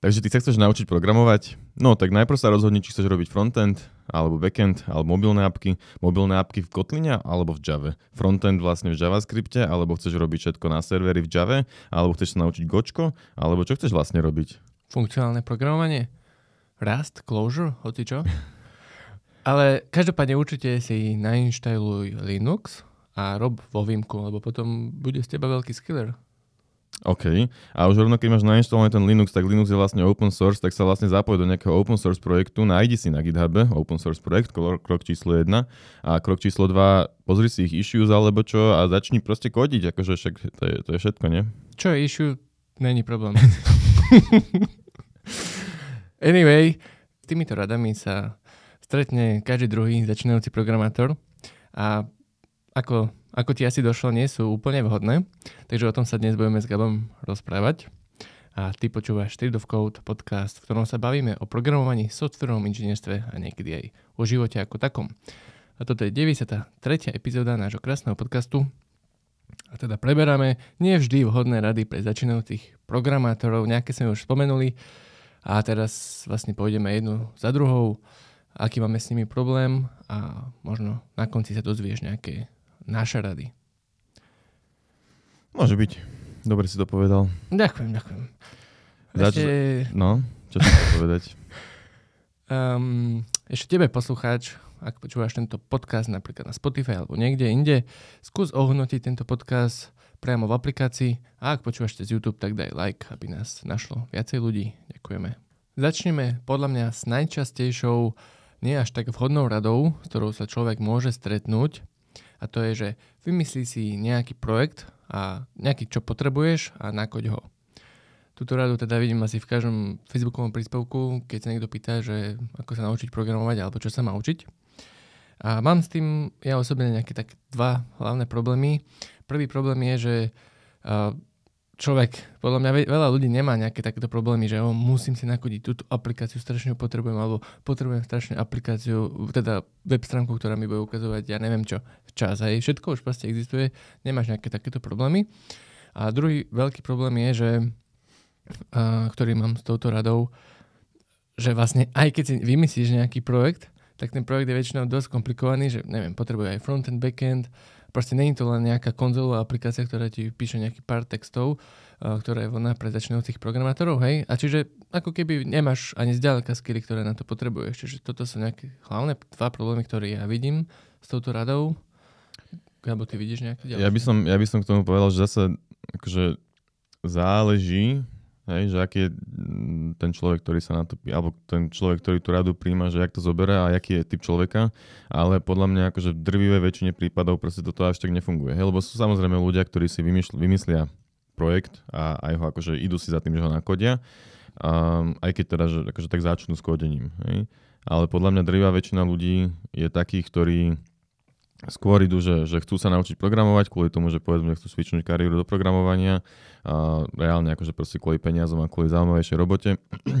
Takže ty sa chceš naučiť programovať? No tak najprv sa rozhodni, či chceš robiť frontend, alebo backend, alebo mobilné apky. Mobilné apky v Kotline alebo v Java. Frontend vlastne v JavaScripte, alebo chceš robiť všetko na servery v Java, alebo chceš sa naučiť Gočko, alebo čo chceš vlastne robiť? Funkcionálne programovanie? Rust, Clojure, hoci čo? Ale každopádne určite si nainštaluj Linux a rob vo výmku, lebo potom bude z teba veľký skiller. OK. A už rovno, keď máš nainštalovaný ten Linux, tak Linux je vlastne open source, tak sa vlastne zapoj do nejakého open source projektu, nájdi si na GitHub open source projekt, krok číslo 1 a krok číslo 2, pozri si ich issues alebo čo a začni proste kodiť, akože však to je, to je všetko, nie? Čo je issue? Není problém. anyway, s týmito radami sa stretne každý druhý začínajúci programátor a ako ako ti asi došlo, nie sú úplne vhodné, takže o tom sa dnes budeme s Gabom rozprávať. A ty počúvaš Street of Code podcast, v ktorom sa bavíme o programovaní, softverovom inžinierstve a niekedy aj o živote ako takom. A toto je 93. epizóda nášho krásneho podcastu. A teda preberáme nie vždy vhodné rady pre začínajúcich programátorov, nejaké sme už spomenuli. A teraz vlastne pôjdeme jednu za druhou, aký máme s nimi problém a možno na konci sa dozvieš nejaké naše rady. Môže byť. Dobre si to povedal. Ďakujem, ďakujem. Zač- ešte... No, čo si povedať? Um, ešte tebe, poslucháč, ak počúvaš tento podcast napríklad na Spotify alebo niekde inde, skús ohodnotiť tento podcast priamo v aplikácii a ak počúvaš cez YouTube, tak daj like, aby nás našlo viacej ľudí. Ďakujeme. Začneme podľa mňa s najčastejšou, nie až tak vhodnou radou, s ktorou sa človek môže stretnúť a to je, že vymyslí si nejaký projekt a nejaký, čo potrebuješ a nakoď ho. Túto radu teda vidím asi v každom facebookovom príspevku, keď sa niekto pýta, že ako sa naučiť programovať alebo čo sa má učiť. A mám s tým ja osobne nejaké tak dva hlavné problémy. Prvý problém je, že človek, podľa mňa veľa ľudí nemá nejaké takéto problémy, že oh, musím si nakodiť túto aplikáciu, strašne ju potrebujem, alebo potrebujem strašne aplikáciu, teda web stránku, ktorá mi bude ukazovať, ja neviem čo, včas. Hej, všetko už proste existuje, nemáš nejaké takéto problémy. A druhý veľký problém je, že, ktorý mám s touto radou, že vlastne aj keď si vymyslíš nejaký projekt, tak ten projekt je väčšinou dosť komplikovaný, že neviem, potrebuje aj frontend, backend, Proste není to len nejaká konzolová aplikácia, ktorá ti píše nejaký pár textov, uh, ktorá je voľná pre začínajúcich programátorov, hej? A čiže ako keby nemáš ani zďaleka skily, ktoré na to potrebuješ. Čiže toto sú nejaké hlavné dva problémy, ktoré ja vidím s touto radou. Alebo ty vidíš nejaké ďalšie? Ja by som, ja by som k tomu povedal, že zase akože záleží, Hej, že aký je mm, ten človek, ktorý sa na to, alebo ten človek, ktorý tú radu príjma, že jak to zoberie a aký je typ človeka, ale podľa mňa akože v drvivé väčšine prípadov proste toto až tak nefunguje. Hej, lebo sú samozrejme ľudia, ktorí si vymysl, vymyslia projekt a aj ho akože idú si za tým, že ho nakodia, um, aj keď teda, že akože tak začnú s kodením. Hej. Ale podľa mňa drvivá väčšina ľudí je takých, ktorí skôr idú, že, že chcú sa naučiť programovať kvôli tomu, že povedzme chcú svičnúť kariéru do programovania a reálne akože proste kvôli peniazom a kvôli zaujímavejšej robote.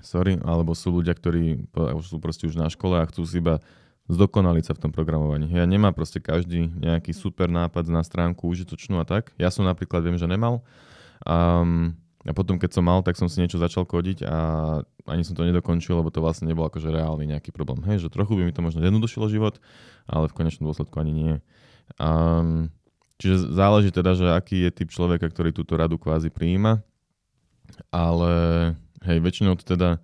Sorry, alebo sú ľudia, ktorí sú proste už na škole a chcú si iba zdokonaliť sa v tom programovaní. Ja nemá proste každý nejaký super nápad na stránku užitočnú a tak. Ja som napríklad viem, že nemal. Um, a potom, keď som mal, tak som si niečo začal kodiť a ani som to nedokončil, lebo to vlastne nebol akože reálny nejaký problém. Hej, že trochu by mi to možno jednodušilo život, ale v konečnom dôsledku ani nie. Um, čiže záleží teda, že aký je typ človeka, ktorý túto radu kvázi prijíma. Ale hej, väčšinou to teda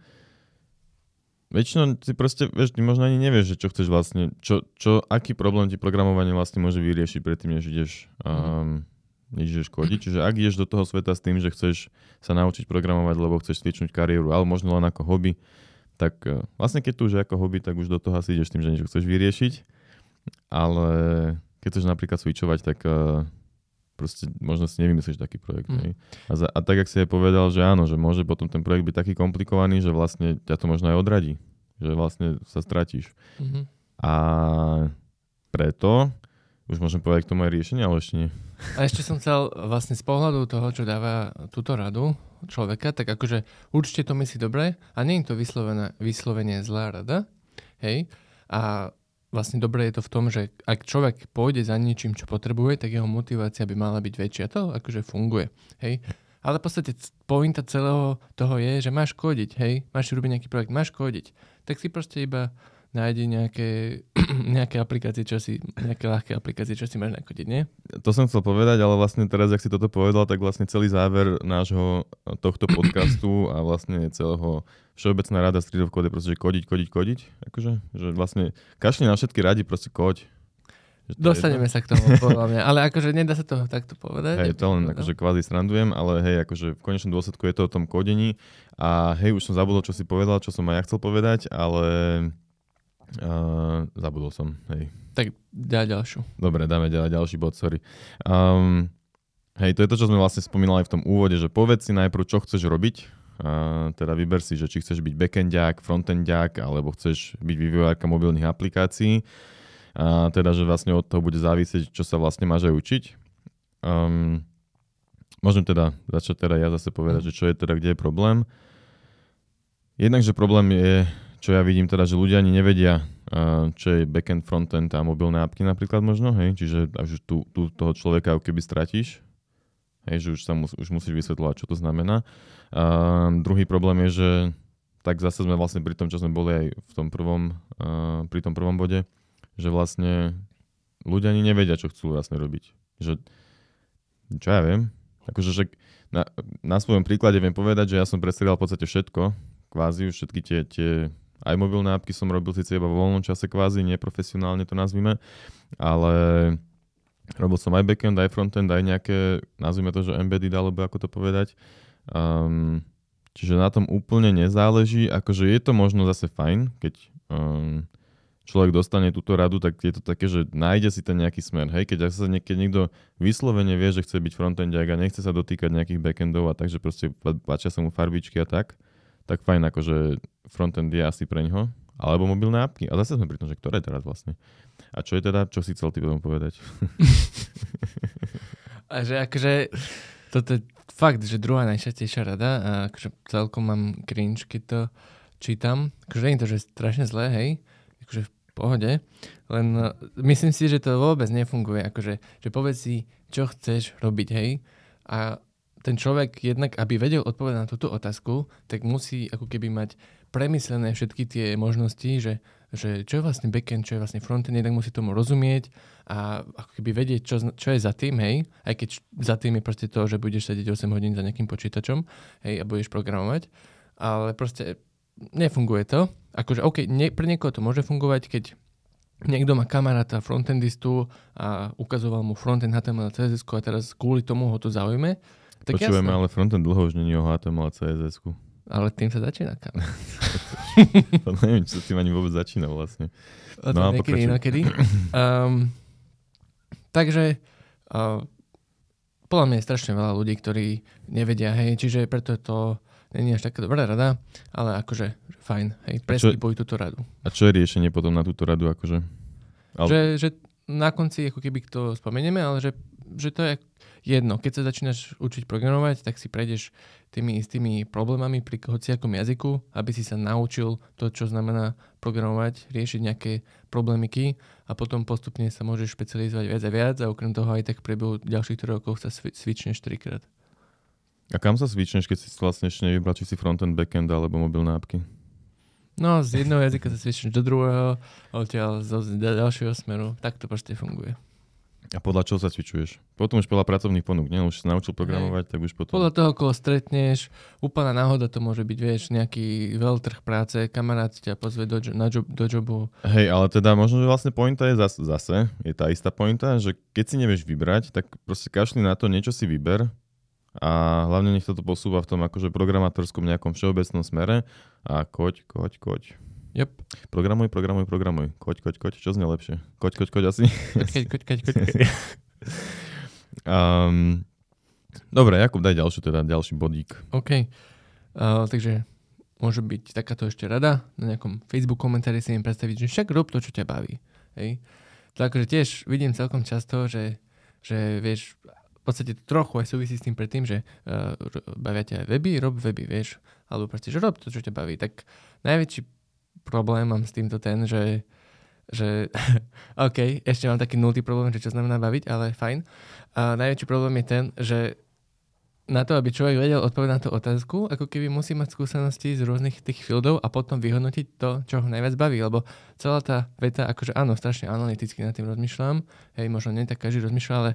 Väčšinou si proste, vieš, ty možno ani nevieš, že čo chceš vlastne, čo, čo, aký problém ti programovanie vlastne môže vyriešiť predtým, než ideš um, než kodiť. Čiže ak ideš do toho sveta s tým, že chceš sa naučiť programovať, lebo chceš cvičnúť kariéru, ale možno len ako hobby, tak e, vlastne keď tu už ako hobby, tak už do toho asi ideš tým, že niečo chceš vyriešiť. Ale keď chceš napríklad switchovať, tak uh, proste možno si nevymyslíš taký projekt. Mm. A, za, a tak, ak si aj povedal, že áno, že môže potom ten projekt byť taký komplikovaný, že vlastne ťa to možno aj odradí. Že vlastne sa stratíš. Mm-hmm. A preto už môžem povedať k tomu riešenie, ale ešte nie. A ešte som chcel vlastne z pohľadu toho, čo dáva túto radu človeka, tak akože určite to myslí dobre a nie je to vyslovené, vyslovene zlá rada. Hej? A vlastne dobre je to v tom, že ak človek pôjde za ničím, čo potrebuje, tak jeho motivácia by mala byť väčšia. To akože funguje. Hej? Ale v podstate pointa celého toho je, že máš kódiť, hej, máš robiť nejaký projekt, máš kódiť. Tak si proste iba nájdi nejaké, nejaké aplikácie, čo si, nejaké ľahké aplikácie, čo si máš nakodiť, nie? To som chcel povedať, ale vlastne teraz, ak si toto povedal, tak vlastne celý záver nášho tohto podcastu a vlastne celého Všeobecná rada streetov code je proste, že kodiť, kodiť, kodiť. Akože, že vlastne kašli na všetky radi, proste koď. Dostaneme sa k tomu, podľa mňa. Ale akože nedá sa to takto povedať. Hej, to len akože kvázi srandujem, ale hej, akože v konečnom dôsledku je to o tom kodení a hej, už som zabudol, čo si povedal, čo som aj ja chcel povedať, ale uh, zabudol som, hej. Tak dá ďalšiu. Dobre, dáme ďalej ďalší bod, sorry. Um, hej, to je to, čo sme vlastne spomínali v tom úvode, že povedz si najprv, čo chceš robiť, uh, teda vyber si, že či chceš byť backendiak, frontendiak, alebo chceš byť vývojárka mobilných aplikácií. A teda, že vlastne od toho bude závisieť, čo sa vlastne máš aj učiť. Um, môžem teda začať teda ja zase povedať, že čo je teda, kde je problém. Jednak, že problém je, čo ja vidím teda, že ľudia ani nevedia, uh, čo je backend, frontend a mobilné apky napríklad možno, hej, čiže až tu, tu toho človeka keby stratíš, hej, že už, sa mus, už musíš vysvetľovať, čo to znamená. Uh, druhý problém je, že tak zase sme vlastne pri tom, čo sme boli aj v tom prvom, uh, pri tom prvom bode, že vlastne ľudia ani nevedia, čo chcú vlastne robiť. Že, čo ja viem, akože že na, na svojom príklade viem povedať, že ja som prestrieľal v podstate všetko, kvázi už všetky tie, tie aj mobilné apky som robil síce iba vo voľnom čase kvázi, neprofesionálne to nazvime, ale robil som aj backend, aj frontend, aj nejaké, nazvime to, že embedded, alebo ako to povedať. Um, čiže na tom úplne nezáleží, akože je to možno zase fajn, keď um, človek dostane túto radu, tak je to také, že nájde si ten nejaký smer. Hej, keď sa niekde niekto vyslovene vie, že chce byť frontendiak a nechce sa dotýkať nejakých backendov a takže proste páčia sa mu farbičky a tak, tak fajn, akože frontend je asi pre ňoho. Alebo mobilné apky. A zase sme pri tom, že ktoré teraz vlastne. A čo je teda, čo si chcel ty potom povedať? A že akože, toto je fakt, že druhá najčastejšia rada a akože celkom mám cringe, keď to čítam. Akože nie je to, že strašne zlé, hej, akože v pohode, len uh, myslím si, že to vôbec nefunguje, akože, že povedz si, čo chceš robiť, hej, a ten človek jednak, aby vedel odpovedať na túto otázku, tak musí ako keby mať premyslené všetky tie možnosti, že, že čo je vlastne backend, čo je vlastne frontend, jednak musí tomu rozumieť a ako keby vedieť, čo, čo je za tým, hej, aj keď za tým je proste to, že budeš sedieť 8 hodín za nejakým počítačom, hej, a budeš programovať, ale proste nefunguje to. Akože, OK, nie, pre niekoho to môže fungovať, keď niekto má kamaráta frontendistu a ukazoval mu frontend HTML CSS a teraz kvôli tomu ho to zaujme, tak Počujeme, jasné. ale frontend dlho už není o HTML a CSS-ku. Ale tým sa začína. kam. To neviem, čo sa tým ani vôbec začína vlastne. O No a niekedy inokedy. Um, takže uh, podľa mňa je strašne veľa ľudí, ktorí nevedia, hej, čiže preto je to není až taká dobrá rada, ale akože že fajn, hej, preskipuj túto radu. A čo je riešenie potom na túto radu? Akože? Ale- Že, že na konci ako keby to spomenieme, ale že, že to je jedno. Keď sa začínaš učiť programovať, tak si prejdeš tými istými problémami pri hociakom jazyku, aby si sa naučil to, čo znamená programovať, riešiť nejaké problémiky a potom postupne sa môžeš špecializovať viac a viac a okrem toho aj tak v priebehu ďalších 3 rokov sa svi- switchneš trikrát. A kam sa switchneš, keď si vlastne ešte nevybral, či si frontend, backend alebo mobilné apky? No, z jedného jazyka sa switchneš do druhého, odtiaľ z ďalšieho smeru. Tak to proste funguje. A podľa čoho sa cvičuješ? Potom už podľa pracovných ponúk, nie? Už sa naučil programovať, tak už potom... Podľa toho, koho stretneš, úplná náhoda to môže byť, vieš, nejaký veľtrh práce, kamarát ťa pozve do, na job, do jobu. Hej, ale teda možno, že vlastne pointa je zase, zase, je tá istá pointa, že keď si nevieš vybrať, tak proste kašli na to, niečo si vyber a hlavne nech sa to posúva v tom akože programátorskom nejakom všeobecnom smere a koď, koď, koď. Yep. Programuj, programuj, programuj. Koď, koď, koď, čo znie lepšie? Koď, koď, koď asi. Koď, koď, koď, koď. Um, dobre, Jakub, daj ďalšiu, teda ďalší bodík. OK. Uh, takže môže byť takáto ešte rada. Na nejakom Facebook komentári si im predstaviť, že však rob to, čo ťa baví. Hej. To akože tiež vidím celkom často, že, že vieš, v podstate trochu aj súvisí s tým predtým, že uh, bavia ťa aj weby, rob weby, vieš. Alebo proste, že rob to, čo ťa baví. Tak najväčší problém mám s týmto ten, že že OK, ešte mám taký nultý problém, že čo znamená baviť, ale fajn. A najväčší problém je ten, že na to, aby človek vedel odpovedať na tú otázku, ako keby musí mať skúsenosti z rôznych tých fieldov a potom vyhodnotiť to, čo ho najviac baví, lebo celá tá veta, akože áno, strašne analyticky nad tým rozmýšľam, hej, možno nie tak každý rozmýšľa, ale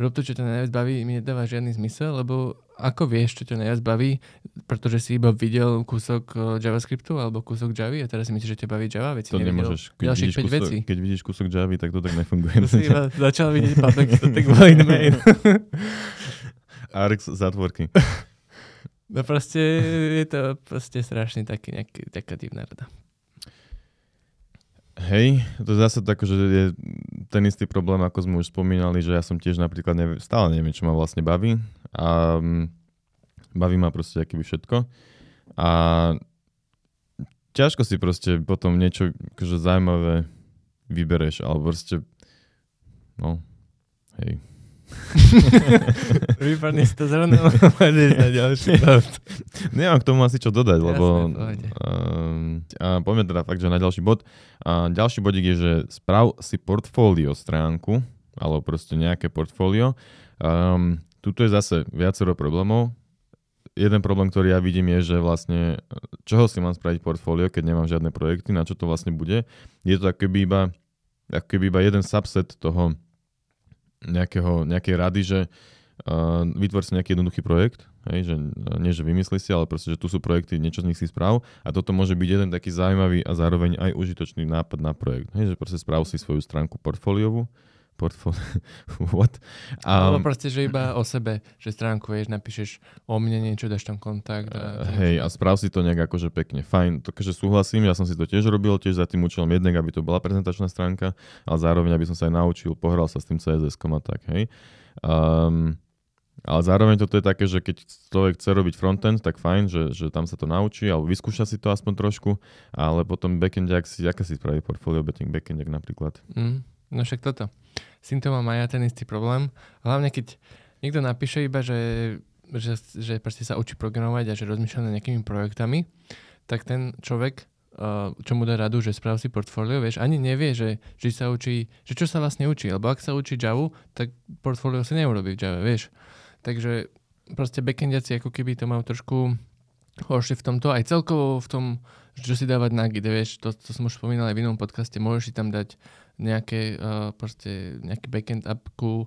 rob to, čo ťa najviac baví, mi nedáva žiadny zmysel, lebo ako vieš, čo ťa najviac baví, pretože si iba videl kúsok eh, JavaScriptu alebo kúsok Javy a teraz si myslíš, že ťa baví Java, veď si To nemôžeš. Keď ďalších vidíš, 5 kúsok, vecí. keď vidíš kúsok Javy, tak to tak nefunguje. To si iba začal vidieť public static void main. Arx zátvorky. No proste je to proste strašne taký nejaký, taká divná rada. Hej, to zase tak, že je ten istý problém, ako sme už spomínali, že ja som tiež napríklad nevie, stále neviem, čo ma vlastne baví. A mm, baví ma proste akýby všetko. A ťažko si proste potom niečo akože zaujímavé vybereš, alebo proste no, hej. Výborne si to zrovna na ďalší bod. Nemám k tomu asi čo dodať, lebo... Um, a poďme teda fakt, že na ďalší bod. A ďalší bodík je, že sprav si portfólio stránku, alebo proste nejaké portfólio. Um, tuto je zase viacero problémov. Jeden problém, ktorý ja vidím, je, že vlastne čoho si mám spraviť portfólio, keď nemám žiadne projekty, na čo to vlastne bude. Je to ako keby iba, ako keby iba jeden subset toho nejakého, nejakej rady, že uh, vytvor si nejaký jednoduchý projekt, hej, že nie, že vymyslí si, ale proste, že tu sú projekty, niečo z nich si správ a toto môže byť jeden taký zaujímavý a zároveň aj užitočný nápad na projekt. Hej, že proste správ si svoju stránku portfóliovú, portfólio, what? Alebo Um, proste, že iba o sebe, že stránku vieš, napíšeš o mne niečo, dáš tam kontakt. A Uh, hej, a správ si to nejak akože pekne. Fajn, to že súhlasím, ja som si to tiež robil, tiež za tým účelom jednak, aby to bola prezentačná stránka, ale zároveň, aby som sa aj naučil, pohral sa s tým CSS-kom a tak, hej. Um, ale zároveň toto je také, že keď človek chce robiť frontend, tak fajn, že, že tam sa to naučí, alebo vyskúša si to aspoň trošku, ale potom backend, ak si, aké si spraví portfólio backend, backend napríklad. Mm, no však toto. Symptóma majú ten istý problém. Hlavne keď niekto napíše iba, že, že, že proste sa učí programovať a že rozmýšľa nad nejakými projektami, tak ten človek, uh, čo mu dá radu, že sprav si portfólio, vieš, ani nevie, že, že sa učí, že čo sa vlastne učí. Lebo ak sa učí Java, tak portfólio si neurobí v Java, vieš. Takže proste backendiaci ako keby to majú trošku horšie v tomto, aj celkovo v tom, čo si dávať na gide, vieš, to, to som už spomínal aj v inom podcaste, môžeš si tam dať nejaké, uh, proste, nejaký backend appku,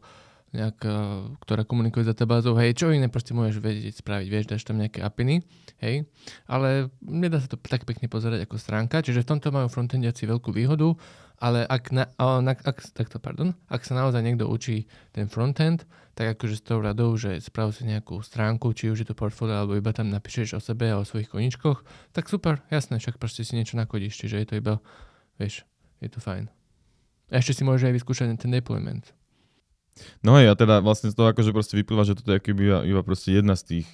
nejak, uh, ktorá komunikuje s databázou, hej, čo iné proste môžeš vedieť spraviť, vieš, dáš tam nejaké apiny, hej, ale nedá sa to tak pekne pozerať ako stránka, čiže v tomto majú frontendiaci veľkú výhodu, ale ak, na, ak, takto, pardon, ak sa naozaj niekto učí ten frontend, tak akože s tou radou, že sprav si nejakú stránku, či už je to portfólio, alebo iba tam napíšeš o sebe a o svojich koničkoch, tak super, jasné, však proste si niečo nakodíš, čiže je to iba, vieš, je to fajn. Ešte si môžeš aj vyskúšať ten deployment. No hej, a teda vlastne z toho akože proste vyplýva, že toto je iba, iba proste jedna z tých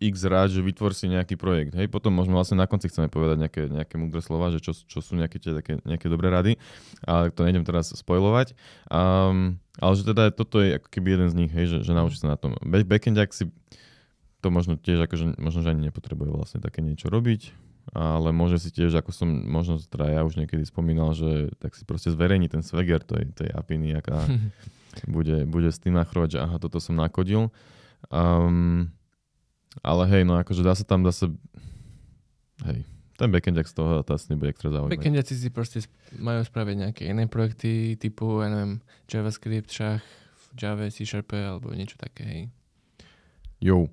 x rád, že vytvor si nejaký projekt. Hej, potom možno vlastne na konci chceme povedať nejaké, nejaké múdre slova, že čo, čo sú nejaké, tie, také, nejaké dobré rady, ale to nejdem teraz spojovať. Um, ale že teda toto je ako keby jeden z nich, hej, že, že naučí sa na tom. Back- Backendiak si to možno tiež akože, možno, že ani nepotrebuje vlastne také niečo robiť, ale môže si tiež, ako som možno teda ja už niekedy spomínal, že tak si proste zverejní ten swagger tej, tej apiny, aká bude, bude s tým nachrovať, že aha, toto som nakodil. Um, ale hej, no akože dá sa tam zase, hej, ten backend z toho to asi nebude extra zaujímavý. Backendiaci si proste majú spraviť nejaké iné projekty typu, ja neviem, JavaScript, šach, v Java, C Sharp alebo niečo také, hej. Jo.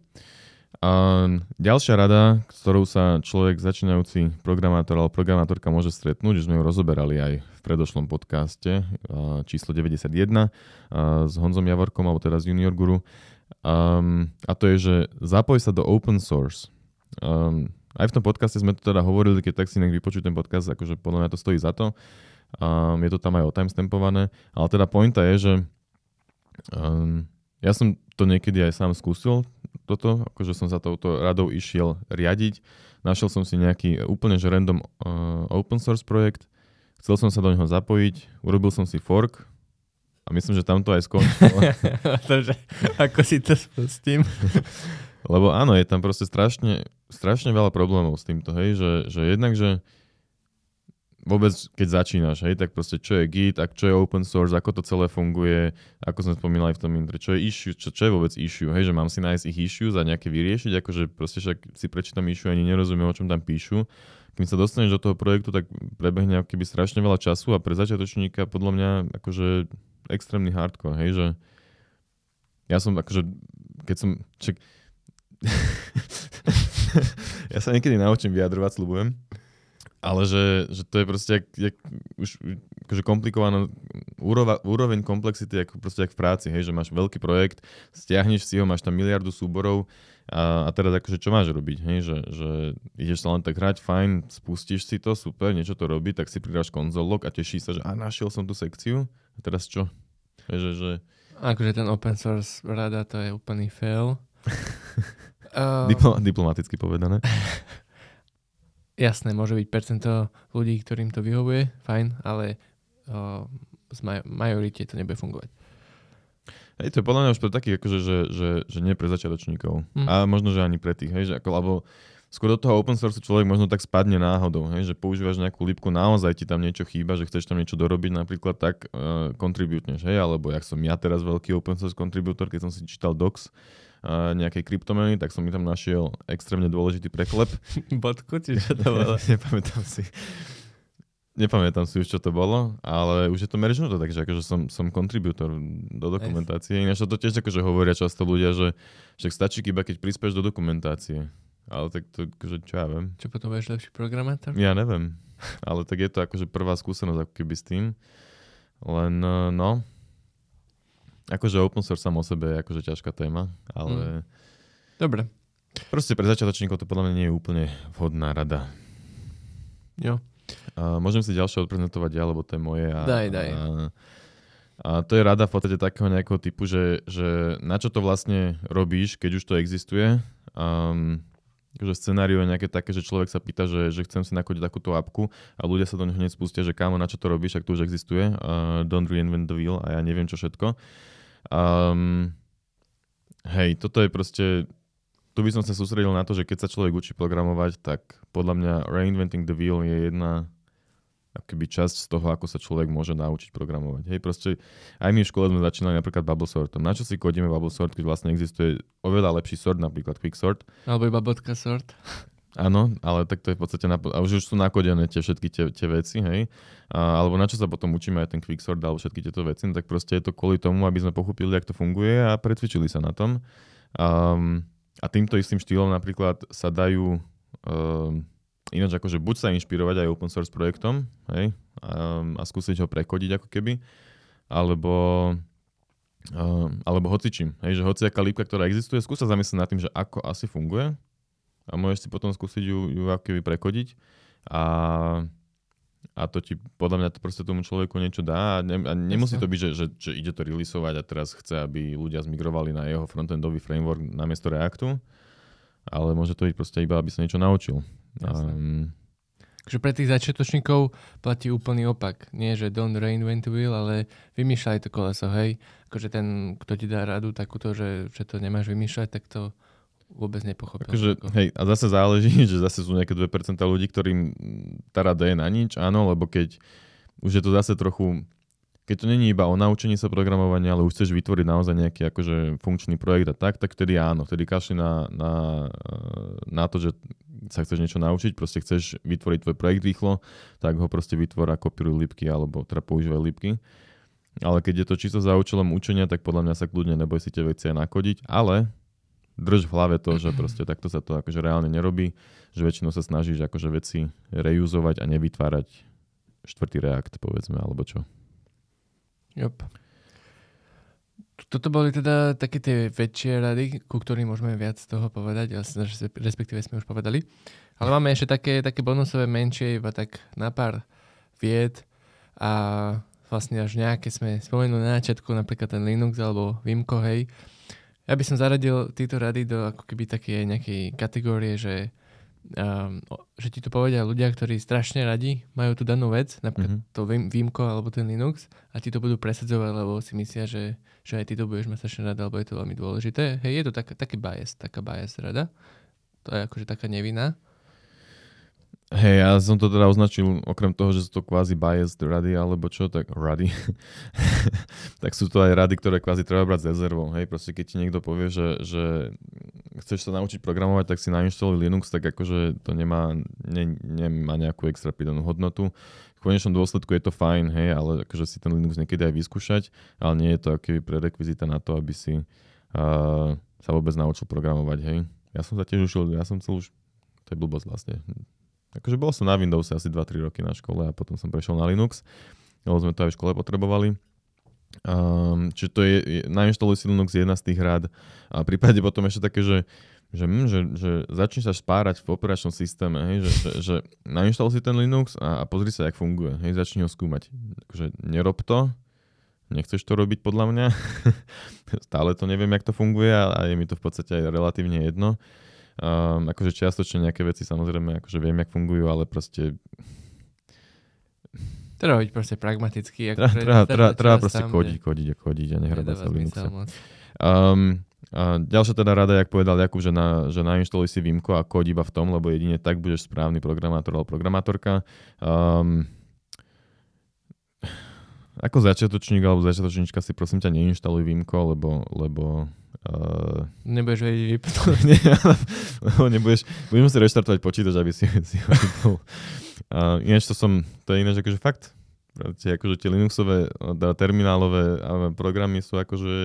A ďalšia rada, s ktorou sa človek začínajúci programátor alebo programátorka môže stretnúť, že sme ju rozoberali aj v predošlom podcaste číslo 91 a, s Honzom Javorkom, alebo teda z Junior Guru. Um, a to je, že zapoj sa do open source. Um, aj v tom podcaste sme to teda hovorili, keď tak si nech vypočuť ten podcast, akože podľa mňa to stojí za to. Um, je to tam aj otimestampované, ale teda pointa je, že um, ja som to niekedy aj sám skúsil, toto, akože som za touto radou išiel riadiť. Našiel som si nejaký úplne že random uh, open source projekt, chcel som sa do neho zapojiť, urobil som si fork a myslím, že tam to aj skončilo. Takže ako si to spustím? Lebo áno, je tam proste strašne, strašne veľa problémov s týmto, hej, že, že jednak, že vôbec keď začínaš, hej, tak proste čo je Git, ak čo je open source, ako to celé funguje, ako sme spomínali v tom intre, čo je issue, čo, čo je vôbec issue, hej, že mám si nájsť ich issue a nejaké vyriešiť, akože proste však si prečítam issue ani nerozumiem, o čom tam píšu. Keď sa dostaneš do toho projektu, tak prebehne keby strašne veľa času a pre začiatočníka podľa mňa akože extrémny hardcore, hej, že ja som akože, keď som, čak, ja sa niekedy naučím vyjadrovať, slubujem. Ale že, že to je proste jak, jak už akože komplikovaná úroveň komplexity ako proste jak v práci, hej, že máš veľký projekt, stiahneš si ho, máš tam miliardu súborov a, a teraz akože čo máš robiť, hej, že, že ideš sa len tak hrať, fajn, spustíš si to, super, niečo to robí, tak si pridáš konzolok a teší sa, že a našiel som tú sekciu a teraz čo? Že, že... Akože ten open source rada to je úplný fail. uh... Diplo- diplomaticky povedané. jasné, môže byť percento ľudí, ktorým to vyhovuje, fajn, ale uh, z maj- majorite to nebude fungovať. Hej, to je podľa mňa už pre takých, akože, že, že, že nie pre začiatočníkov. Mm. A možno, že ani pre tých, hej, že ako, lebo skôr do toho open source človek možno tak spadne náhodou, hej, že používaš nejakú lípku, naozaj ti tam niečo chýba, že chceš tam niečo dorobiť napríklad, tak uh, kontributneš, hej, alebo jak som ja teraz veľký open source contributor, keď som si čítal docs, nejakej kryptomeny, tak som mi tam našiel extrémne dôležitý preklep. Bodku, či čo to bolo? Nepamätám si. Nepamätám si už, čo to bolo, ale už je to meržnuté, takže akože som, som kontribútor do dokumentácie. Ináč to tiež akože hovoria často ľudia, že však stačí iba, keď prispieš do dokumentácie. Ale tak to, akože, čo ja viem. Čo potom budeš lepší programátor? Ja neviem. Ale tak je to akože prvá skúsenosť ako keby s tým. Len no, Akože open source sam o sebe je akože ťažká téma, ale... Mm. Dobre. Proste pre začiatočníkov to podľa mňa nie je úplne vhodná rada. Jo. A môžem si ďalšie odprezentovať ja, lebo to je moje. A, daj, daj. A, a to je rada v podstate takého nejakého typu, že, že na čo to vlastne robíš, keď už to existuje. Um, že scenáriu je nejaké také, že človek sa pýta, že, že chcem si nakodiť takúto apku a ľudia sa do neho hneď spustia, že kámo, na čo to robíš, ak to už existuje. Uh, don't reinvent the wheel a ja neviem čo všetko. Um, hej, toto je proste, tu by som sa sústredil na to, že keď sa človek učí programovať, tak podľa mňa reinventing the wheel je jedna akoby časť z toho, ako sa človek môže naučiť programovať. Hej, proste aj my v škole sme začínali napríklad bubble sortom. Na čo si kodíme bubble sort, keď vlastne existuje oveľa lepší sort, napríklad quick sort. Alebo iba bodka sort. Áno, ale tak to je v podstate, na, a už, už sú nakodené tie všetky tie, tie veci, hej. A, alebo na čo sa potom učíme aj ten quicksort alebo všetky tieto veci, no tak proste je to kvôli tomu, aby sme pochopili, ako to funguje a pretvičili sa na tom. Um, a týmto istým štýlom napríklad sa dajú um, ináč akože buď sa inšpirovať aj open source projektom, hej, um, a skúsiť ho prekodiť ako keby, alebo um, alebo hocičím, hej, že hociaká lípka, ktorá existuje, skúsa zamyslieť nad tým, že ako asi funguje a môžeš si potom skúsiť ju, ju keby prekodiť a, a to ti podľa mňa to proste tomu človeku niečo dá a, ne, a nemusí to byť, že, že, že ide to releaseovať a teraz chce, aby ľudia zmigrovali na jeho frontendový framework namiesto Reactu, ale môže to byť proste iba, aby sa niečo naučil. Um, Takže pre tých začiatočníkov platí úplný opak. Nie, že don't reinvent the wheel, ale vymýšľaj to koleso, hej. Akože ten, kto ti dá radu takúto, že, že to nemáš vymýšľať, tak to vôbec nepochopil. Akože, hej, a zase záleží, že zase sú nejaké 2% ľudí, ktorým tá rada je na nič, áno, lebo keď už je to zase trochu, keď to není iba o naučení sa programovania, ale už chceš vytvoriť naozaj nejaký akože funkčný projekt a tak, tak vtedy áno, vtedy kašli na, na, na to, že sa chceš niečo naučiť, proste chceš vytvoriť tvoj projekt rýchlo, tak ho proste vytvor a kopíruj lípky, alebo teda používaj lípky. Ale keď je to čisto za účelom učenia, tak podľa mňa sa kľudne neboj si tie veci aj nakodiť, ale drž v hlave to, že proste takto sa to akože reálne nerobí, že väčšinou sa snažíš akože veci reuzovať a nevytvárať štvrtý reakt, povedzme, alebo čo. Jop. Toto boli teda také tie väčšie rady, ku ktorým môžeme viac toho povedať, respektíve sme už povedali. Ale máme ešte také, také bonusové menšie, iba tak na pár vied a vlastne až nejaké sme spomenuli na začiatku, napríklad ten Linux alebo Vimko, hej, ja by som zaradil tieto rady do ako keby také nejakej kategórie, že, že ti to povedia ľudia, ktorí strašne radi majú tú danú vec, napríklad mm-hmm. to výmko alebo ten Linux a ti to budú presadzovať, lebo si myslia, že, že aj ty to budeš mať strašne rada, alebo je to veľmi dôležité. Hej, je to tak, taký bias, taká bias rada. To je akože taká nevinná. Hej, ja som to teda označil, okrem toho, že sú to kvázi biased rady, alebo čo, tak rady. tak sú to aj rady, ktoré kvázi treba brať z rezervou. Hej, proste keď ti niekto povie, že, že chceš sa naučiť programovať, tak si nainštaluj Linux, tak akože to nemá, ne, nemá nejakú extra pridanú hodnotu. V konečnom dôsledku je to fajn, hej, ale akože si ten Linux niekedy aj vyskúšať, ale nie je to aký prerekvizita na to, aby si uh, sa vôbec naučil programovať, hej. Ja som sa tiež ušiel, ja som chcel už, to je blbosť vlastne, Akože bol som na Windows asi 2-3 roky na škole a potom som prešiel na Linux, lebo sme to aj v škole potrebovali. Um, čiže to je, nainštaluj si Linux je jedna z tých rád. A prípade potom ešte také, že že, hm, že, že začni sa spárať v operačnom systéme, hej, že, že, že nainštaluj si ten Linux a, a pozri sa, jak funguje, hej, začni ho skúmať. Takže nerob to, nechceš to robiť podľa mňa, stále to neviem, jak to funguje a, a je mi to v podstate aj relatívne jedno. Um, akože čiastočne nejaké veci samozrejme akože viem, jak fungujú, ale proste... Treba byť proste pragmatický. Treba, treba, treba, treba proste tam, kodiť, kodiť a nehrabať sa v Linuxe. Um, a ďalšia teda rada, jak povedal Jakub, že, na, že nainštaluj si Vimko a kód iba v tom, lebo jedine tak budeš správny programátor alebo programátorka. Um, ako začiatočník alebo začiatočníčka si prosím ťa neinštaluj Vimko, lebo, lebo Uh, nebudeš vedieť vypnúť. Nie, lebo nebudeš, budeš musieť reštartovať počítač, aby si, si ho vypnul. Uh, ináč to som, to je ináč akože fakt, tie, akože tie Linuxové teda terminálové programy sú akože,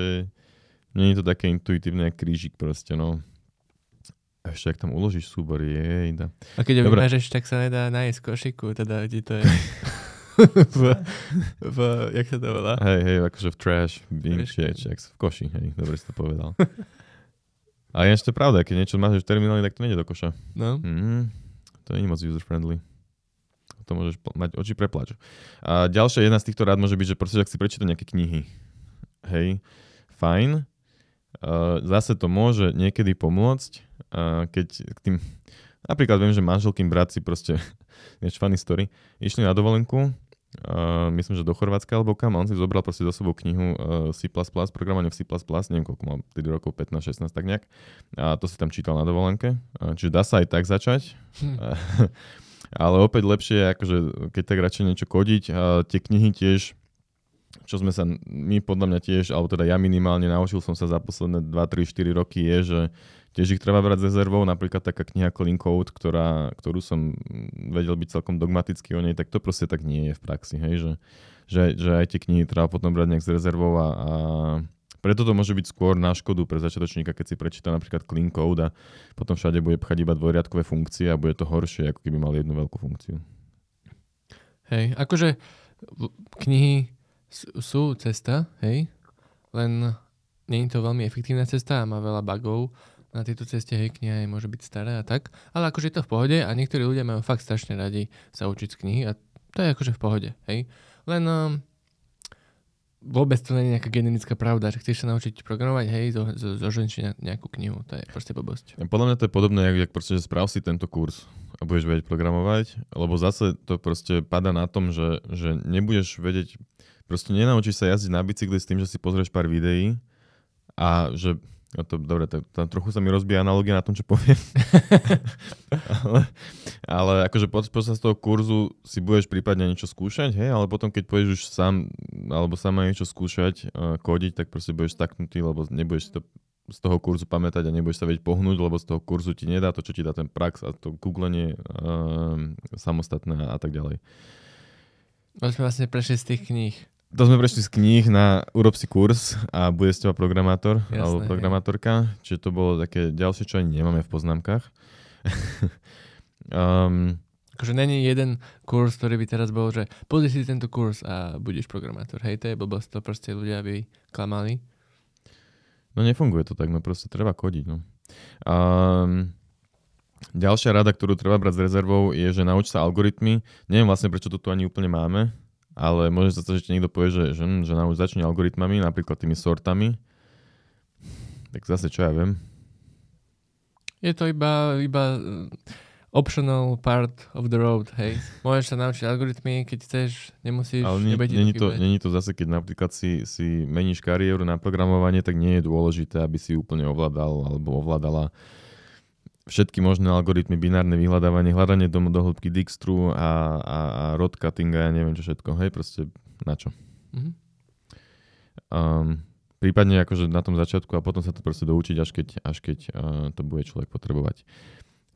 je to také intuitívne, krížik proste, no. A ešte, ak tam uložíš súbor, je, A keď ho vymažeš, tak sa nedá nájsť košiku, teda kde to je. v, v, jak sa to volá? Hej, hej, akože v trash, bin, v koši, hej, dobre si to povedal. A je ešte pravda, keď niečo máš v termináli, tak to nejde do koša. No. Mm, to nie je moc user-friendly. To môžeš mať oči preplač. A ďalšia jedna z týchto rád môže byť, že proste, ak si prečíta nejaké knihy. Hej, fajn. Uh, zase to môže niekedy pomôcť, uh, keď k tým... Napríklad viem, že manželkým brat si proste niečo funny story. Išli na dovolenku, uh, myslím, že do Chorvátska alebo kam, a on si zobral proste do sebou knihu uh, C++, programovanie v C++, neviem koľko mal, 4 rokov, 15, 16, tak nejak. A to si tam čítal na dovolenke. Uh, čiže dá sa aj tak začať. Hm. Ale opäť lepšie je, akože, keď tak radšej niečo kodiť. A tie knihy tiež, čo sme sa, my podľa mňa tiež, alebo teda ja minimálne naučil som sa za posledné 2, 3, 4 roky je, že Tiež ich treba brať z rezervou, napríklad taká kniha Clean Code, ktorá, ktorú som vedel byť celkom dogmatický o nej, tak to proste tak nie je v praxi, hej, že, že, že aj tie knihy treba potom brať nejak z rezervou a, a preto to môže byť skôr na škodu pre začiatočníka, keď si prečíta napríklad clean code a potom všade bude pchať iba dvojriadkové funkcie a bude to horšie, ako keby mal jednu veľkú funkciu. Hej, akože knihy sú cesta, hej, len nie je to veľmi efektívna cesta a má veľa bugov na tejto ceste, hej, kniha môže byť stará a tak, ale akože je to v pohode a niektorí ľudia majú fakt strašne radi sa učiť z knihy a to je akože v pohode, hej. Len um, vôbec to nie je nejaká genetická pravda, že chceš sa naučiť programovať, hej, zo, zo, zo nejakú knihu, to je proste blbosť. Ja, podľa mňa to je podobné, jak, jak proste, že správ si tento kurz a budeš vedieť programovať, lebo zase to proste pada na tom, že, že nebudeš vedieť, proste nenaučíš sa jazdiť na bicykli s tým, že si pozrieš pár videí a že No to, dobre, to, to, trochu sa mi rozbíja analogia na tom, čo poviem. ale, ale akože po, počas toho kurzu si budeš prípadne niečo skúšať, hej, ale potom keď pôjdeš už sám, alebo sama niečo skúšať, uh, kodiť, tak proste budeš staknutý, lebo nebudeš to z toho kurzu pamätať a nebudeš sa vedieť pohnúť, lebo z toho kurzu ti nedá to, čo ti dá ten prax a to googlenie uh, samostatné a tak ďalej. Sme vlastne prešli z tých kníh. To sme prešli z kníh na urob si kurz a bude z teba programátor Jasné, alebo programátorka. Je. Čiže to bolo také ďalšie, čo ani nemáme v poznámkach. um, akože není jeden kurz, ktorý by teraz bol, že pozri si tento kurz a budeš programátor. Hej, to je blbosť, to proste ľudia by klamali. No nefunguje to tak, no proste treba kodiť. No. Um, ďalšia rada, ktorú treba brať s rezervou, je, že nauč sa algoritmy. Neviem vlastne, prečo to tu ani úplne máme, ale môže sa to, že niekto povie, že, že, že nám už začne algoritmami, napríklad tými sortami. Tak zase čo ja viem. Je to iba, iba uh, optional part of the road, hej. Môžeš sa naučiť algoritmy, keď chceš, nemusíš. Ale nie, není, to, není to zase, keď napríklad si, si meníš kariéru na programovanie, tak nie je dôležité, aby si úplne ovládal alebo ovládala všetky možné algoritmy, binárne vyhľadávanie, hľadanie do, do hĺbky Dijkstru a, a, a road cuttinga, ja neviem čo všetko, hej, proste na čo. Mhm. Um, prípadne akože na tom začiatku a potom sa to proste doučiť, až keď, až keď uh, to bude človek potrebovať.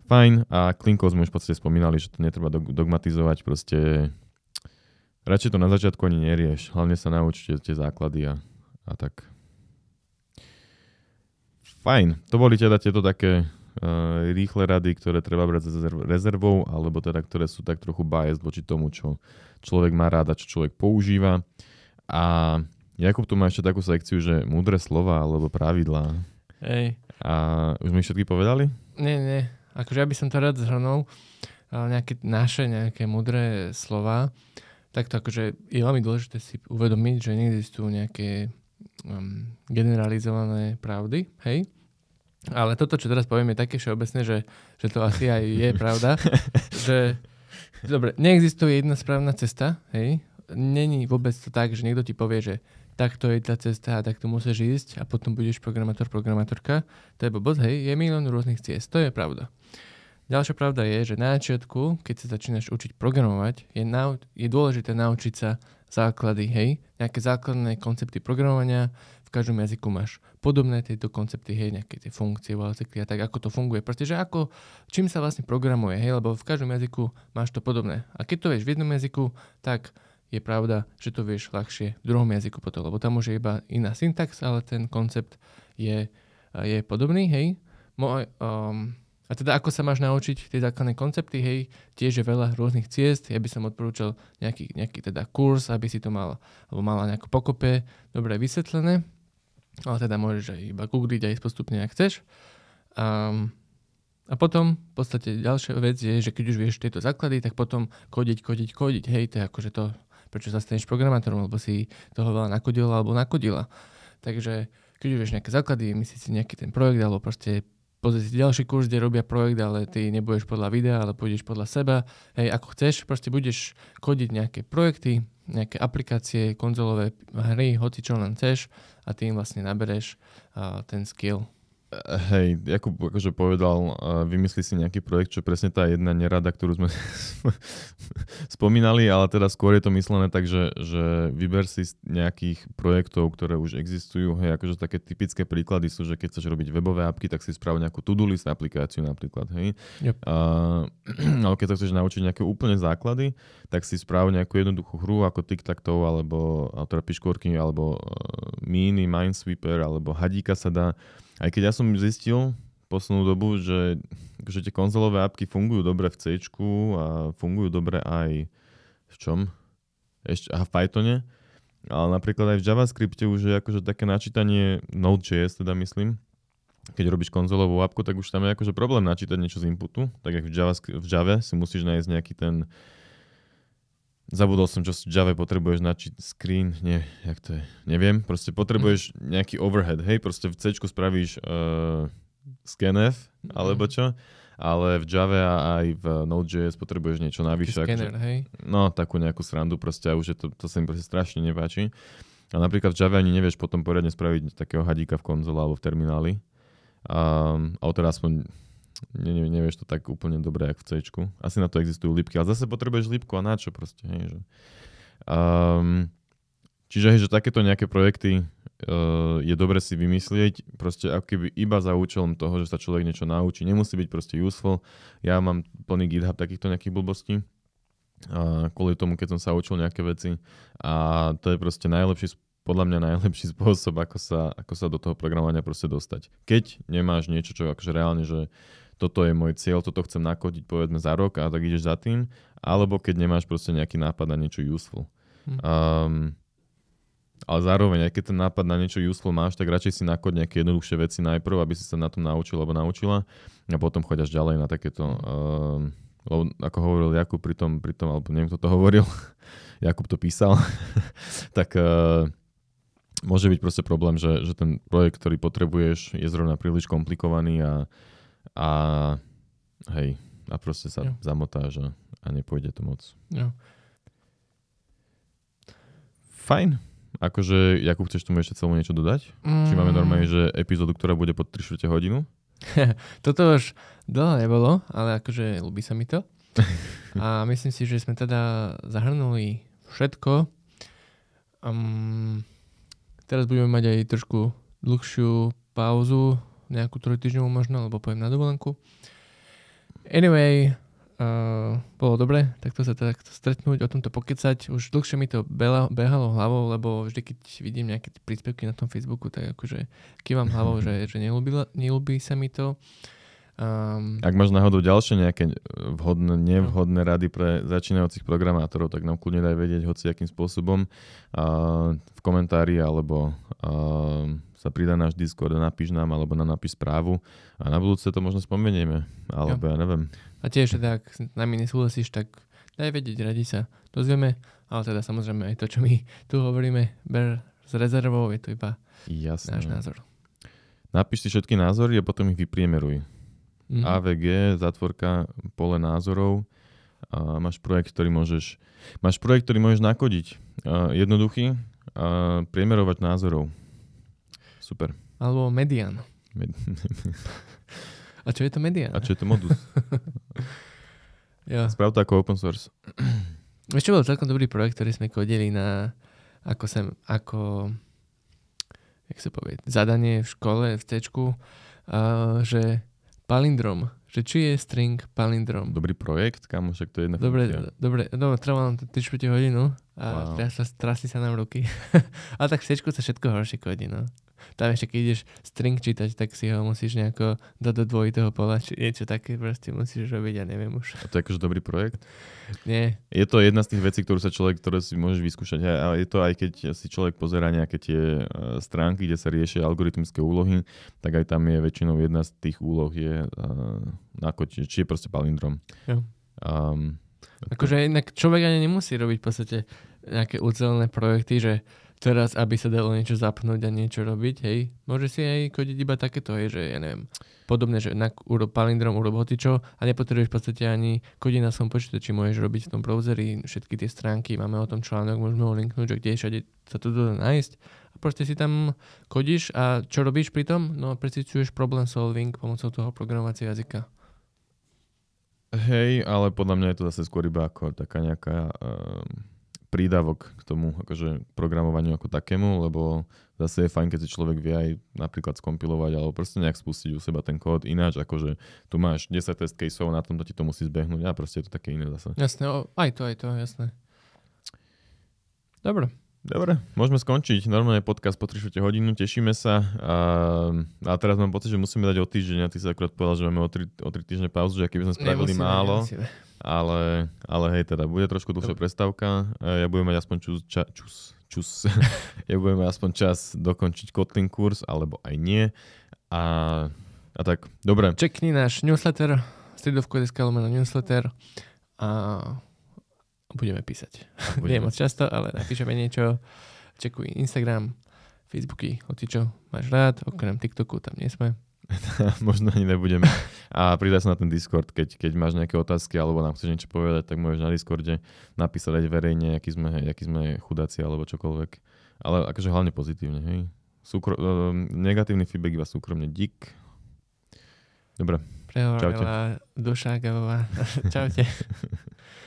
Fajn, a klinkov sme už v podstate spomínali, že to netreba dog- dogmatizovať, proste radšej to na začiatku ani nerieš, hlavne sa naučite tie základy a, a tak. Fajn, to boli teda tieto také rýchle rady, ktoré treba brať s rezerv- rezervou, alebo teda ktoré sú tak trochu biased voči tomu, čo človek má rád a čo človek používa. A Jakub tu má ešte takú sekciu, že múdre slova alebo pravidlá. Hej. A už mi všetky povedali? Nie, nie. Akože ja by som to rád zhrnul. Ale nejaké naše, nejaké mudré slova. Takto akože je veľmi dôležité si uvedomiť, že neexistujú nejaké um, generalizované pravdy, hej? Ale toto, čo teraz poviem, je také všeobecné, že, že to asi aj je pravda. že, dobre, neexistuje jedna správna cesta, hej? Není vôbec to tak, že niekto ti povie, že takto je tá cesta a takto musíš ísť a potom budeš programátor, programátorka. To je blbosť, hej? Je milión rôznych ciest, to je pravda. Ďalšia pravda je, že na začiatku, keď sa začínaš učiť programovať, je, nau- je dôležité naučiť sa základy, hej? Nejaké základné koncepty programovania, v každom jazyku máš podobné tieto koncepty, hej, nejaké tie funkcie, cykly a tak, ako to funguje. Pretože ako, čím sa vlastne programuje, hej, lebo v každom jazyku máš to podobné. A keď to vieš v jednom jazyku, tak je pravda, že to vieš ľahšie v druhom jazyku potom, lebo tam už je iba iná syntax, ale ten koncept je, je podobný, hej. Moj, um, a teda ako sa máš naučiť tie základné koncepty, hej, tiež je veľa rôznych ciest. Ja by som odporúčal nejaký, nejaký teda kurz, aby si to mal, alebo mala nejako pokope dobre vysvetlené. Ale teda môžeš aj iba googliť aj postupne, ak chceš. Um, a potom v podstate ďalšia vec je, že keď už vieš tieto základy, tak potom kodiť, kodiť, kodiť. Hej, to je akože to, prečo sa staneš programátorom, lebo si toho veľa nakodila alebo nakodila. Takže keď už vieš nejaké základy, myslíš si nejaký ten projekt alebo proste pozri si ďalší kurz, kde robia projekt, ale ty nebudeš podľa videa, ale pôjdeš podľa seba. Hej, ako chceš, proste budeš kodiť nejaké projekty, nejaké aplikácie, konzolové hry, hoci čo len chceš a tým vlastne nabereš uh, ten skill. Hej, Jakub akože povedal, vymyslí si nejaký projekt, čo presne tá jedna nerada, ktorú sme spomínali, ale teda skôr je to myslené tak, že, že vyber si z nejakých projektov, ktoré už existujú. Hej, akože také typické príklady sú, že keď chceš robiť webové apky, tak si sprav nejakú to-do list aplikáciu napríklad. Hej. Yep. A, ale keď sa chceš naučiť nejaké úplne základy, tak si sprav nejakú jednoduchú hru ako tic-tac-toe, alebo, alebo teda piškôrky, alebo uh, mini, minesweeper, alebo hadíka sa dá aj keď ja som zistil poslednú dobu, že, že tie konzolové apky fungujú dobre v C a fungujú dobre aj v čom? Ešte, aha, v Pythone. Ale napríklad aj v JavaScripte už je akože také načítanie Node.js, teda myslím. Keď robíš konzolovú apku, tak už tam je akože problém načítať niečo z inputu. Tak ako v, JavaScript, v Java si musíš nájsť nejaký ten Zabudol som, čo v Java potrebuješ načiť screen, nie, jak to je, neviem, proste potrebuješ nejaký overhead, hej, proste v C spravíš uh, scanf, alebo čo, ale v Java a aj v Node.js potrebuješ niečo navyše. Scanner, hej? No, takú nejakú srandu proste a už je to, to sa mi proste strašne nepáči. A napríklad v Java ani nevieš potom poriadne spraviť takého hadíka v konzole alebo v termináli. Um, ale teda aspoň ne, ne, nevieš to tak úplne dobre, jak v C. Asi na to existujú lípky, ale zase potrebuješ lípku a na čo proste, hej, že. Um, čiže, hej, že takéto nejaké projekty uh, je dobre si vymyslieť, proste ako keby iba za účelom toho, že sa človek niečo naučí. Nemusí byť proste useful. Ja mám plný GitHub takýchto nejakých blbostí, uh, kvôli tomu, keď som sa učil nejaké veci a to je proste najlepší podľa mňa najlepší spôsob, ako sa, ako sa do toho programovania proste dostať. Keď nemáš niečo, čo akože reálne, že toto je môj cieľ, toto chcem nakodiť povedzme za rok a tak ideš za tým, alebo keď nemáš proste nejaký nápad na niečo useful. Hm. Um, ale zároveň, aj keď ten nápad na niečo useful máš, tak radšej si nakod nejaké jednoduchšie veci najprv, aby si sa na tom naučil alebo naučila a potom choďaš ďalej na takéto, um, lebo ako hovoril Jakub pri tom, pri tom alebo neviem, kto to hovoril, Jakub to písal, tak uh, môže byť proste problém, že, že ten projekt, ktorý potrebuješ, je zrovna príliš komplikovaný a a hej, a proste sa jo. zamotáš a, a nepôjde to moc. Jo. Fajn. Akože, Jakub, chceš tomu ešte celú niečo dodať? Mm. Či máme normálne, že epizódu, ktorá bude pod 3 hodinu? Toto už dlho nebolo, ale akože ľúbi sa mi to. A myslím si, že sme teda zahrnuli všetko. Um, teraz budeme mať aj trošku dlhšiu pauzu, nejakú trojtyžňovú možno, alebo poviem na dovolenku. Anyway, uh, bolo dobre takto sa takto stretnúť, o tomto pokecať. Už dlhšie mi to bela, behalo hlavou, lebo vždy, keď vidím nejaké príspevky na tom Facebooku, tak akože kývam hlavou, že, že nelúbi sa mi to. Um, Ak máš náhodou ďalšie nejaké vhodné, nevhodné rady pre začínajúcich programátorov, tak nám kľudne daj vedieť hoci akým spôsobom uh, v komentári alebo uh, sa pridá náš Discord a napíš nám alebo na napíš správu a na budúce to možno spomenieme, alebo jo. ja neviem. A tiež teda, ak s nami nesúhlasíš, tak daj vedieť, radi sa dozvieme, ale teda samozrejme aj to, čo my tu hovoríme, ber s rezervou, je to iba Jasné. náš názor. Napíš si všetky názory a potom ich vypriemeruj mm-hmm. AVG, zatvorka, pole názorov a máš projekt, ktorý môžeš, máš projekt, ktorý môžeš nakodiť. Uh, jednoduchý, uh, priemerovať názorov. Super. Alebo median. Med- a čo je to median? A čo je to modus? ja. Sprav to ako open source. Ešte bol celkom dobrý projekt, ktorý sme kodili na ako sem, ako jak sa povie, zadanie v škole, v C, uh, že palindrom. Že či je string palindrom. Dobrý projekt, kam však to je jedna Dobre, dobre, dobre, trvalo nám to 3 hodinu a wow. trasli, trasli sa nám ruky. Ale tak v sa všetko horšie kodí, no. Tam ešte keď ideš string čítať, tak si ho musíš nejako dať do dvojitého pola, či niečo také proste musíš robiť, ja neviem už. A to je akože dobrý projekt? Nie. Je to jedna z tých vecí, ktorú sa človek, ktoré si môžeš vyskúšať. A je to aj keď si človek pozera nejaké tie e, stránky, kde sa riešia algoritmické úlohy, tak aj tam je väčšinou jedna z tých úloh je uh, ako, či, či je proste palindrom. Jo. Um, akože inak človek ani nemusí robiť v podstate nejaké ucelené projekty, že teraz, aby sa dalo niečo zapnúť a niečo robiť, hej, môže si aj kodiť iba takéto, hej, že ja neviem, podobné, že na urob palindrom urob hotičo a nepotrebuješ v podstate ani kodiť na svojom počítači, môžeš robiť v tom browseri všetky tie stránky, máme o tom článok, môžeme ho linknúť, že kde všade sa to dá nájsť a proste si tam kodíš a čo robíš pri tom? No presicuješ problem solving pomocou toho programovacieho jazyka. Hej, ale podľa mňa je to zase skôr iba ako taká nejaká uh prídavok k tomu akože programovaniu ako takému, lebo zase je fajn, keď si človek vie aj napríklad skompilovať alebo proste nejak spustiť u seba ten kód ináč, akože tu máš 10 test caseov, na tomto ti to musí zbehnúť a proste je to také iné zase. Jasné, aj to, aj to, jasné. Dobre. Dobre, môžeme skončiť. Normálne podcast po 3 hodinu, tešíme sa. A, a teraz mám pocit, že musíme dať o týždeň. A ty sa akurát povedal, že máme o 3, o 3 týždne pauzu, že keby sme spravili nemusíme, málo. Nemusíme ale, ale hej, teda bude trošku dlhšia prestávka. Ja budem mať aspoň čus, ča, čus, čus. ja budem mať aspoň čas dokončiť Kotlin kurz, alebo aj nie. A, a tak, dobre. Čekni náš newsletter, stredovko.sk na newsletter a budeme písať. Budeme. Nie moc často, ale napíšeme niečo. Čekuj Instagram, Facebooky, čo máš rád, okrem TikToku tam nie sme. možno ani nebudeme. A pridaj sa na ten Discord, keď, keď máš nejaké otázky alebo nám chceš niečo povedať, tak môžeš na Discorde napísať aj verejne, aký sme, aký sme chudáci alebo čokoľvek. Ale akože hlavne pozitívne, hej. Súkro- uh, negatívny feedback iba súkromne. Dík. Dobre. Prehovorila duša Gavová. Čaute.